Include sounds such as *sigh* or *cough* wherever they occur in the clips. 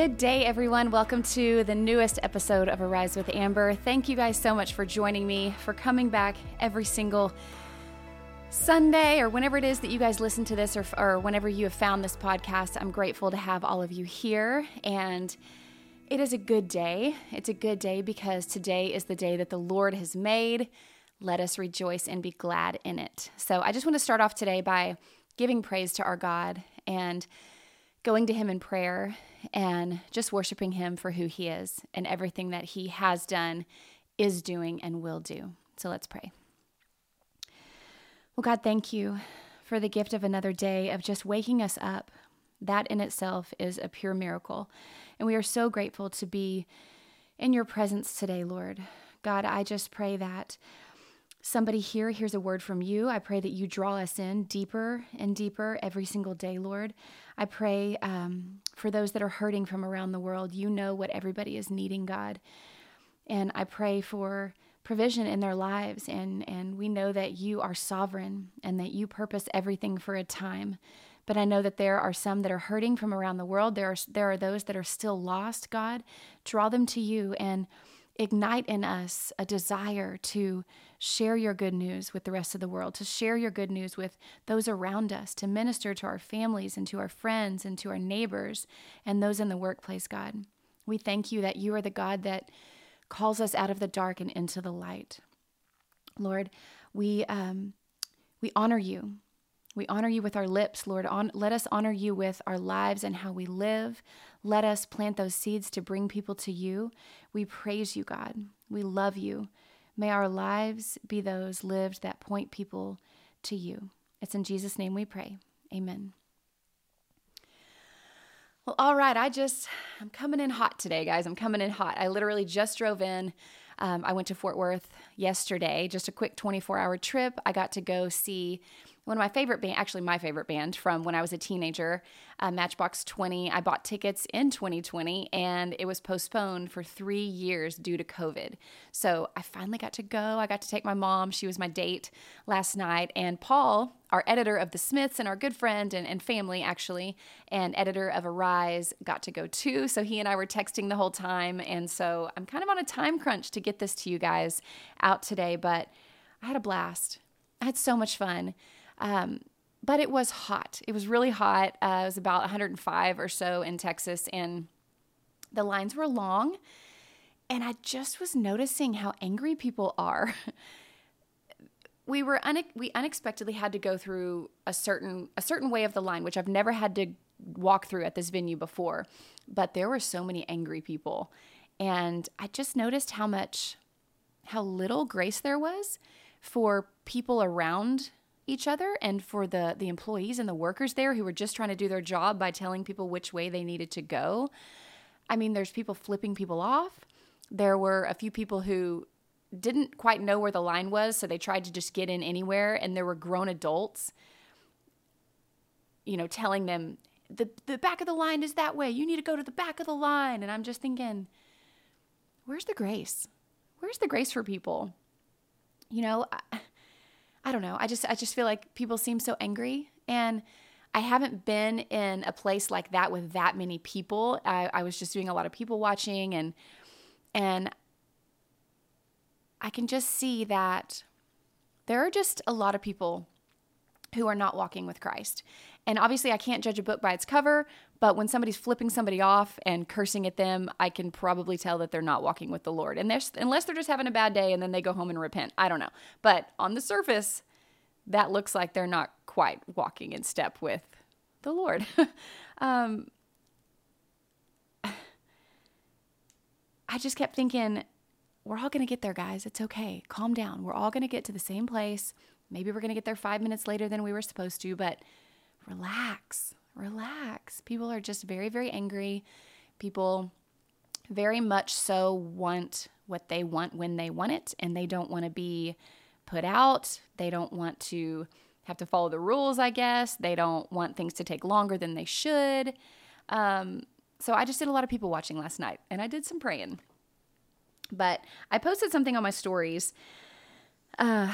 Good day, everyone. Welcome to the newest episode of Arise with Amber. Thank you guys so much for joining me, for coming back every single Sunday or whenever it is that you guys listen to this or, or whenever you have found this podcast. I'm grateful to have all of you here. And it is a good day. It's a good day because today is the day that the Lord has made. Let us rejoice and be glad in it. So I just want to start off today by giving praise to our God and going to Him in prayer and just worshiping Him for who He is and everything that He has done, is doing, and will do. So let's pray. Well, God, thank you for the gift of another day of just waking us up. That in itself is a pure miracle. And we are so grateful to be in your presence today, Lord. God, I just pray that somebody here hears a word from you. I pray that you draw us in deeper and deeper every single day, Lord. I pray um, for those that are hurting from around the world. You know what everybody is needing, God. And I pray for provision in their lives. And, and we know that you are sovereign and that you purpose everything for a time. But I know that there are some that are hurting from around the world. There are, there are those that are still lost, God. Draw them to you and ignite in us a desire to share your good news with the rest of the world, to share your good news with those around us, to minister to our families and to our friends and to our neighbors and those in the workplace, God. We thank you that you are the God that calls us out of the dark and into the light. Lord, we um, we honor you. We honor you with our lips, Lord. On, let us honor you with our lives and how we live. Let us plant those seeds to bring people to you. We praise you, God. We love you. May our lives be those lived that point people to you. It's in Jesus' name we pray. Amen. Well, all right. I just, I'm coming in hot today, guys. I'm coming in hot. I literally just drove in. Um, I went to Fort Worth yesterday, just a quick 24 hour trip. I got to go see one of my favorite band, actually my favorite band from when I was a teenager, uh, Matchbox 20. I bought tickets in 2020 and it was postponed for three years due to COVID. So I finally got to go. I got to take my mom. She was my date last night. And Paul, our editor of The Smiths and our good friend and, and family, actually, and editor of Arise, got to go too. So he and I were texting the whole time. And so I'm kind of on a time crunch to get this to you guys out today, but I had a blast. I had so much fun. Um, but it was hot. It was really hot. Uh, it was about 105 or so in Texas, and the lines were long. And I just was noticing how angry people are. *laughs* we were une- we unexpectedly had to go through a certain a certain way of the line, which I've never had to walk through at this venue before. But there were so many angry people, and I just noticed how much how little grace there was for people around each other and for the the employees and the workers there who were just trying to do their job by telling people which way they needed to go. I mean, there's people flipping people off. There were a few people who didn't quite know where the line was, so they tried to just get in anywhere and there were grown adults you know telling them the the back of the line is that way. You need to go to the back of the line and I'm just thinking where's the grace? Where's the grace for people? You know, I, I don't know. I just I just feel like people seem so angry and I haven't been in a place like that with that many people. I, I was just doing a lot of people watching and and I can just see that there are just a lot of people who are not walking with Christ. And obviously, I can't judge a book by its cover, but when somebody's flipping somebody off and cursing at them, I can probably tell that they're not walking with the Lord. And unless they're just having a bad day and then they go home and repent. I don't know. But on the surface, that looks like they're not quite walking in step with the Lord. *laughs* um, I just kept thinking, we're all going to get there, guys. It's okay. Calm down. We're all going to get to the same place. Maybe we're going to get there five minutes later than we were supposed to, but relax, relax. People are just very, very angry. People very much so want what they want when they want it, and they don't want to be put out. They don't want to have to follow the rules, I guess. They don't want things to take longer than they should. Um, so I just did a lot of people watching last night, and I did some praying. But I posted something on my stories. Uh,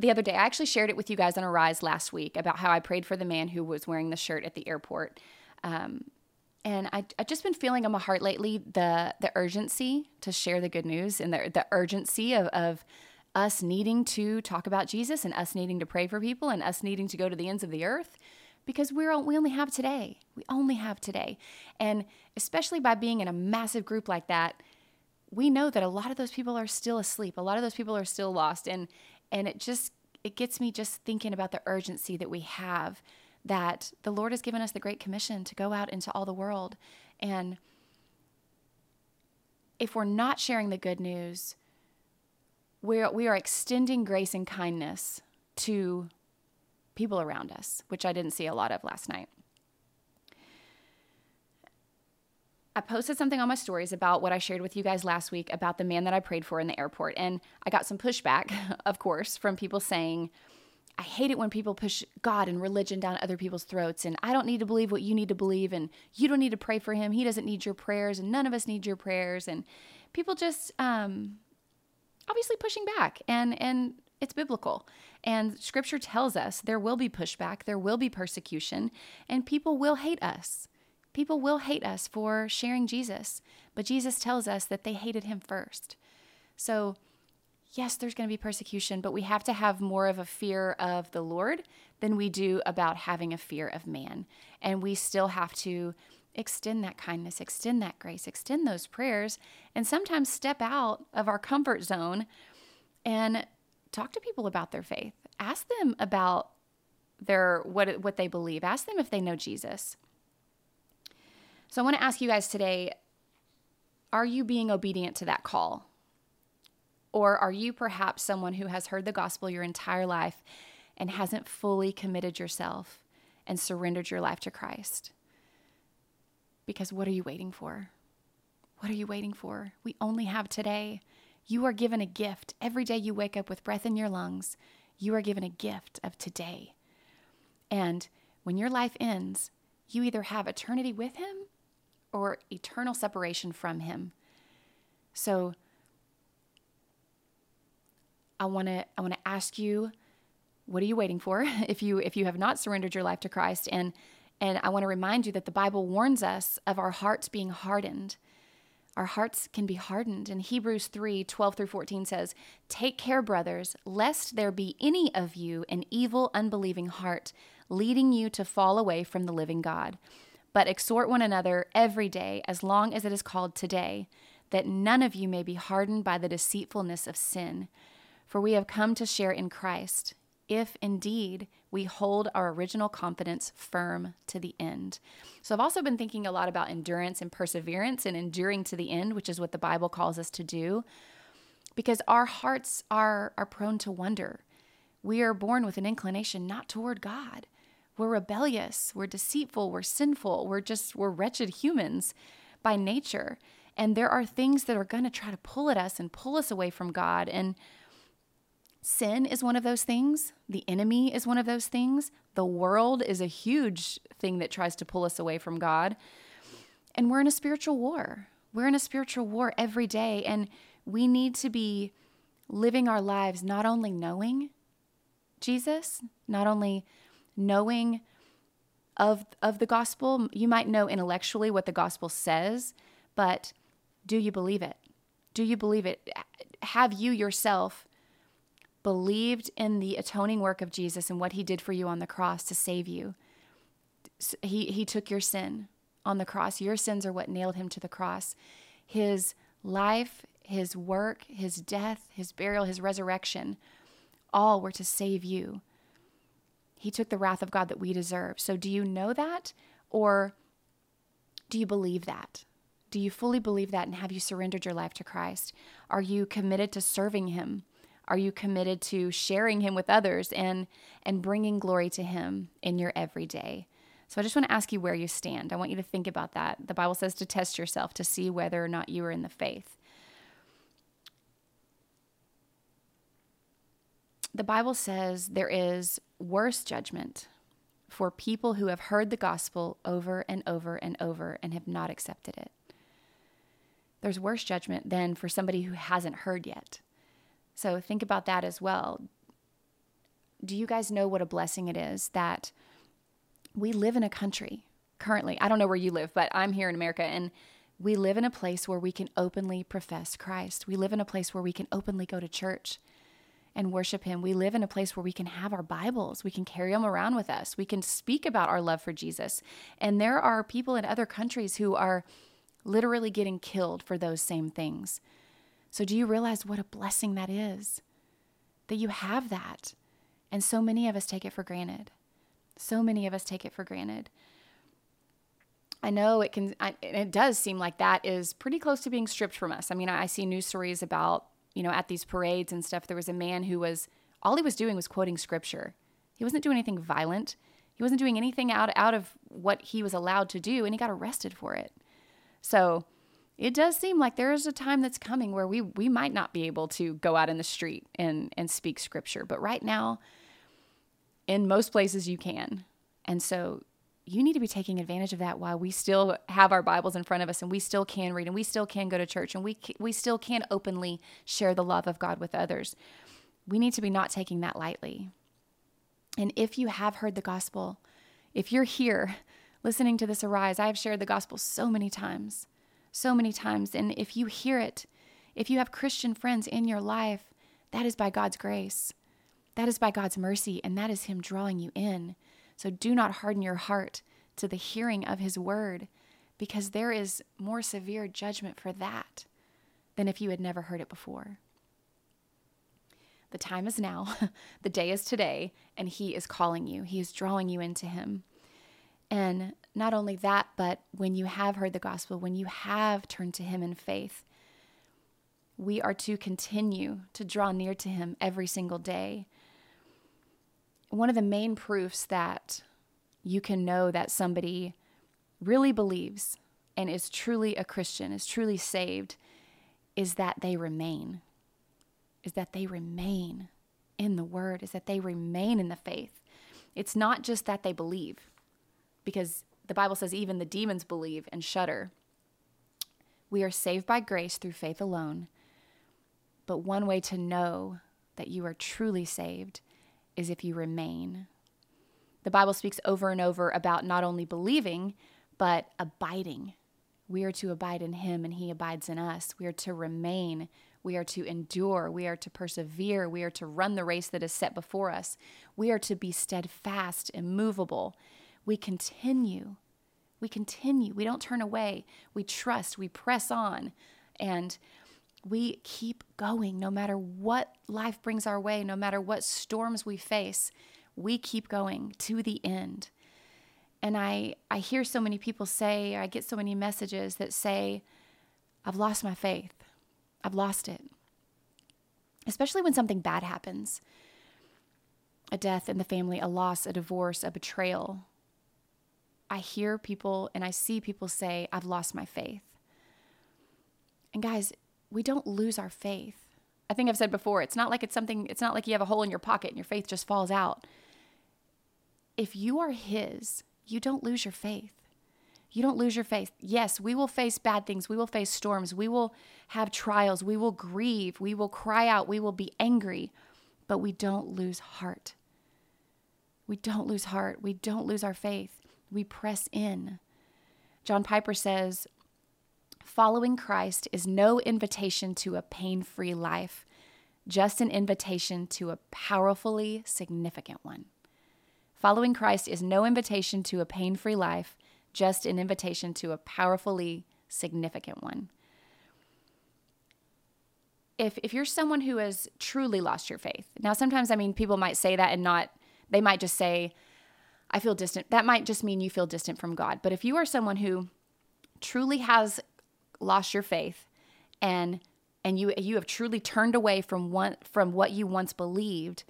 the other day. I actually shared it with you guys on Arise last week about how I prayed for the man who was wearing the shirt at the airport. Um, and I, I've just been feeling on my heart lately the the urgency to share the good news and the, the urgency of, of us needing to talk about Jesus and us needing to pray for people and us needing to go to the ends of the earth because we're we only have today. We only have today. And especially by being in a massive group like that, we know that a lot of those people are still asleep. A lot of those people are still lost and and it just it gets me just thinking about the urgency that we have that the Lord has given us the great commission to go out into all the world and if we're not sharing the good news, we're, we are extending grace and kindness to people around us, which I didn't see a lot of last night. I posted something on my stories about what I shared with you guys last week about the man that I prayed for in the airport. And I got some pushback, *laughs* of course, from people saying, I hate it when people push God and religion down other people's throats. And I don't need to believe what you need to believe. And you don't need to pray for him. He doesn't need your prayers. And none of us need your prayers. And people just, um, obviously pushing back and and it's biblical. And scripture tells us there will be pushback, there will be persecution, and people will hate us. People will hate us for sharing Jesus, but Jesus tells us that they hated him first. So, yes, there's going to be persecution, but we have to have more of a fear of the Lord than we do about having a fear of man. And we still have to extend that kindness, extend that grace, extend those prayers, and sometimes step out of our comfort zone and talk to people about their faith. Ask them about their what what they believe. Ask them if they know Jesus. So I want to ask you guys today, are you being obedient to that call? Or are you perhaps someone who has heard the gospel your entire life and hasn't fully committed yourself and surrendered your life to Christ? Because what are you waiting for? What are you waiting for? We only have today. You are given a gift. Every day you wake up with breath in your lungs, you are given a gift of today. And when your life ends, you either have eternity with Him or eternal separation from Him. So I want to I want to ask you what are you waiting for *laughs* if you if you have not surrendered your life to Christ and and I want to remind you that the Bible warns us of our hearts being hardened. Our hearts can be hardened. And Hebrews 3 12 through 14 says, Take care, brothers, lest there be any of you an evil, unbelieving heart, leading you to fall away from the living God. But exhort one another every day, as long as it is called today, that none of you may be hardened by the deceitfulness of sin. For we have come to share in Christ if indeed we hold our original confidence firm to the end. So, I've also been thinking a lot about endurance and perseverance and enduring to the end, which is what the Bible calls us to do, because our hearts are, are prone to wonder. We are born with an inclination not toward God. We're rebellious, we're deceitful, we're sinful, we're just, we're wretched humans by nature. And there are things that are going to try to pull at us and pull us away from God. And Sin is one of those things. The enemy is one of those things. The world is a huge thing that tries to pull us away from God. And we're in a spiritual war. We're in a spiritual war every day. And we need to be living our lives not only knowing Jesus, not only knowing of, of the gospel. You might know intellectually what the gospel says, but do you believe it? Do you believe it? Have you yourself believed in the atoning work of Jesus and what he did for you on the cross to save you. He, he took your sin on the cross. Your sins are what nailed him to the cross. His life, his work, his death, his burial, his resurrection, all were to save you. He took the wrath of God that we deserve. So, do you know that? Or do you believe that? Do you fully believe that? And have you surrendered your life to Christ? Are you committed to serving Him? Are you committed to sharing him with others and and bringing glory to him in your everyday? So I just want to ask you where you stand. I want you to think about that. The Bible says to test yourself to see whether or not you are in the faith. The Bible says there is worse judgment for people who have heard the gospel over and over and over and have not accepted it. There's worse judgment than for somebody who hasn't heard yet. So think about that as well. Do you guys know what a blessing it is that we live in a country currently. I don't know where you live, but I'm here in America and we live in a place where we can openly profess Christ. We live in a place where we can openly go to church and worship Him. We live in a place where we can have our Bibles, we can carry them around with us, we can speak about our love for Jesus. And there are people in other countries who are literally getting killed for those same things. So, do you realize what a blessing that is? That you have that. And so many of us take it for granted. So many of us take it for granted. I know it can, I, it does seem like that is pretty close to being stripped from us. I mean, I, I see news stories about, you know, at these parades and stuff, there was a man who was, all he was doing was quoting scripture. He wasn't doing anything violent. He wasn't doing anything out, out of what he was allowed to do, and he got arrested for it. So it does seem like there is a time that's coming where we, we might not be able to go out in the street and, and speak scripture. But right now, in most places, you can. And so you need to be taking advantage of that while we still have our Bibles in front of us and we still can read and we still can go to church and we we still can openly share the love of God with others. We need to be not taking that lightly. And if you have heard the gospel, if you're here listening to this arise, I have shared the gospel so many times. So many times and if you hear it, if you have Christian friends in your life, that is by God's grace. That is by God's mercy and that is him drawing you in. So do not harden your heart to the hearing of his word, because there is more severe judgment for that than if you had never heard it before. The time is now, *laughs* the day is today, and he is calling you. He is drawing you into him. And not only that, but when you have heard the gospel, when you have turned to him in faith, we are to continue to draw near to him every single day one of the main proofs that you can know that somebody really believes and is truly a Christian, is truly saved, is that they remain. Is that they remain in the word, is that they remain in the faith. It's not just that they believe, because the Bible says even the demons believe and shudder. We are saved by grace through faith alone. But one way to know that you are truly saved is if you remain. The Bible speaks over and over about not only believing, but abiding. We are to abide in Him and He abides in us. We are to remain. We are to endure. We are to persevere. We are to run the race that is set before us. We are to be steadfast, immovable. We continue. We continue. We don't turn away. We trust. We press on. And we keep going no matter what life brings our way, no matter what storms we face. We keep going to the end. And I, I hear so many people say, or I get so many messages that say, I've lost my faith. I've lost it. Especially when something bad happens a death in the family, a loss, a divorce, a betrayal. I hear people and I see people say, I've lost my faith. And guys, we don't lose our faith. I think I've said before, it's not like it's something, it's not like you have a hole in your pocket and your faith just falls out. If you are His, you don't lose your faith. You don't lose your faith. Yes, we will face bad things. We will face storms. We will have trials. We will grieve. We will cry out. We will be angry, but we don't lose heart. We don't lose heart. We don't lose our faith. We press in. John Piper says, Following Christ is no invitation to a pain free life, just an invitation to a powerfully significant one. Following Christ is no invitation to a pain free life, just an invitation to a powerfully significant one. If, if you're someone who has truly lost your faith, now sometimes I mean, people might say that and not, they might just say, I feel distant. That might just mean you feel distant from God. But if you are someone who truly has lost your faith and and you you have truly turned away from one from what you once believed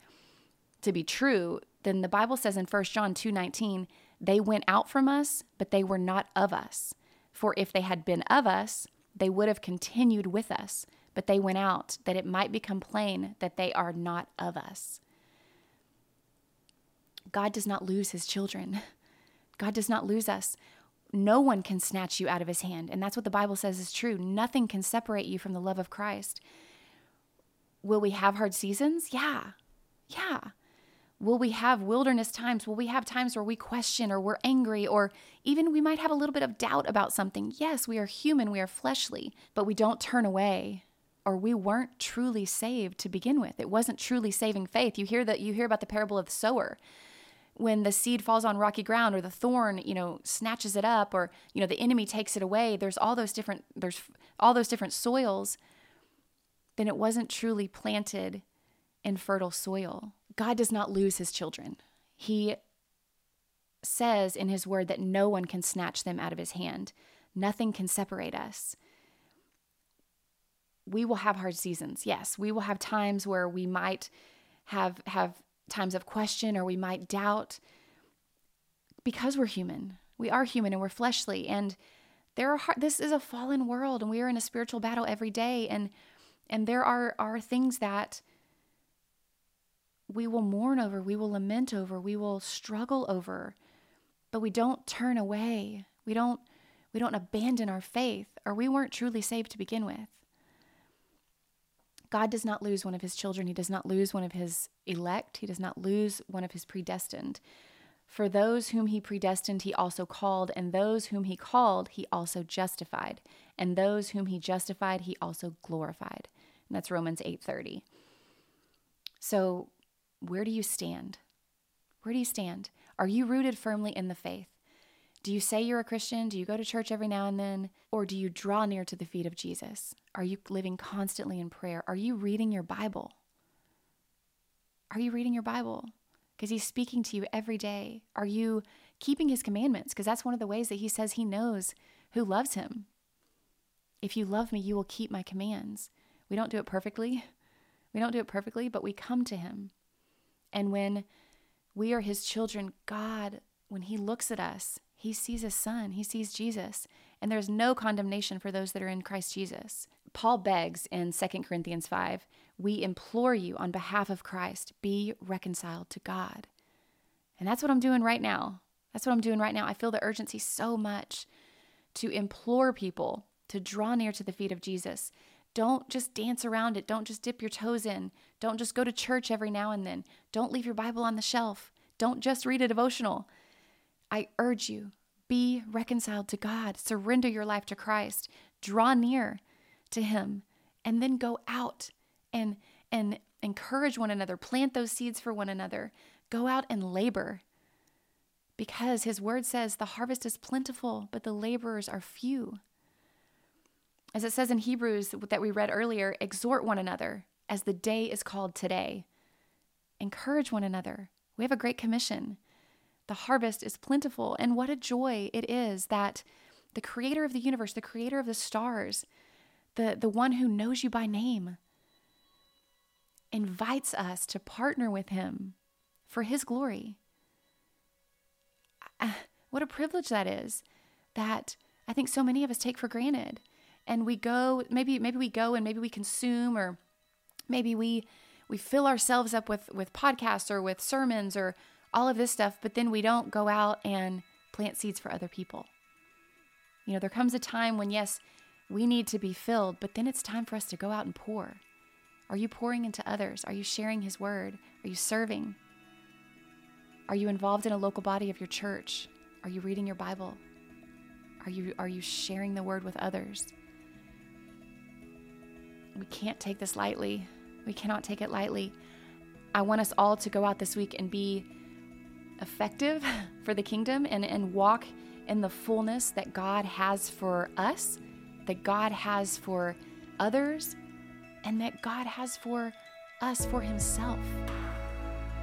to be true, then the Bible says in 1 John 2:19, they went out from us, but they were not of us. For if they had been of us, they would have continued with us, but they went out that it might become plain that they are not of us. God does not lose his children. God does not lose us no one can snatch you out of his hand. And that's what the Bible says is true. Nothing can separate you from the love of Christ. Will we have hard seasons? Yeah. Yeah. Will we have wilderness times? Will we have times where we question or we're angry or even we might have a little bit of doubt about something? Yes, we are human, we are fleshly, but we don't turn away or we weren't truly saved to begin with. It wasn't truly saving faith. You hear that you hear about the parable of the sower. When the seed falls on rocky ground or the thorn, you know, snatches it up or, you know, the enemy takes it away, there's all those different there's all those different soils, then it wasn't truly planted in fertile soil. God does not lose his children. He says in his word that no one can snatch them out of his hand. Nothing can separate us. We will have hard seasons. Yes, we will have times where we might have have times of question or we might doubt because we're human. We are human and we're fleshly and there are hard, this is a fallen world and we are in a spiritual battle every day and and there are are things that we will mourn over, we will lament over, we will struggle over, but we don't turn away. We don't we don't abandon our faith or we weren't truly saved to begin with. God does not lose one of his children. He does not lose one of his elect. He does not lose one of his predestined. For those whom he predestined, he also called, and those whom he called, he also justified, and those whom he justified, he also glorified. And that's Romans 8:30. So where do you stand? Where do you stand? Are you rooted firmly in the faith? Do you say you're a Christian? Do you go to church every now and then? Or do you draw near to the feet of Jesus? Are you living constantly in prayer? Are you reading your Bible? Are you reading your Bible? Because he's speaking to you every day. Are you keeping his commandments? Because that's one of the ways that he says he knows who loves him. If you love me, you will keep my commands. We don't do it perfectly. We don't do it perfectly, but we come to him. And when we are his children, God, when he looks at us, he sees his son, he sees Jesus, and there's no condemnation for those that are in Christ Jesus. Paul begs in 2 Corinthians 5 We implore you on behalf of Christ, be reconciled to God. And that's what I'm doing right now. That's what I'm doing right now. I feel the urgency so much to implore people to draw near to the feet of Jesus, don't just dance around it. Don't just dip your toes in. Don't just go to church every now and then. Don't leave your Bible on the shelf. Don't just read a devotional. I urge you, be reconciled to God. Surrender your life to Christ. Draw near to him and then go out and and encourage one another. Plant those seeds for one another. Go out and labor. Because his word says the harvest is plentiful, but the laborers are few. As it says in Hebrews that we read earlier, exhort one another as the day is called today. Encourage one another. We have a great commission. The harvest is plentiful, and what a joy it is that the creator of the universe, the creator of the stars, the, the one who knows you by name, invites us to partner with him for his glory. Ah, what a privilege that is that I think so many of us take for granted and we go maybe maybe we go and maybe we consume or maybe we we fill ourselves up with with podcasts or with sermons or all of this stuff but then we don't go out and plant seeds for other people. You know there comes a time when yes we need to be filled but then it's time for us to go out and pour. Are you pouring into others? Are you sharing his word? Are you serving? Are you involved in a local body of your church? Are you reading your bible? Are you are you sharing the word with others? We can't take this lightly. We cannot take it lightly. I want us all to go out this week and be effective *laughs* for the kingdom and, and walk in the fullness that God has for us, that God has for others, and that God has for us for Himself.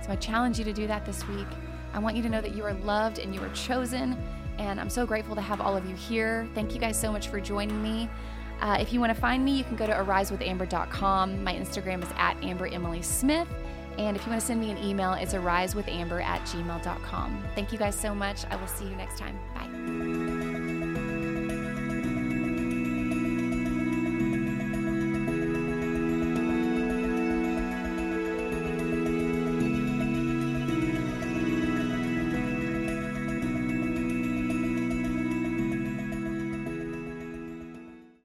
So I challenge you to do that this week. I want you to know that you are loved and you are chosen. And I'm so grateful to have all of you here. Thank you guys so much for joining me. Uh, if you want to find me, you can go to arisewithamber.com. My Instagram is at Amber Emily Smith. And if you want to send me an email, it's arisewithamber at gmail.com. Thank you guys so much. I will see you next time. Bye.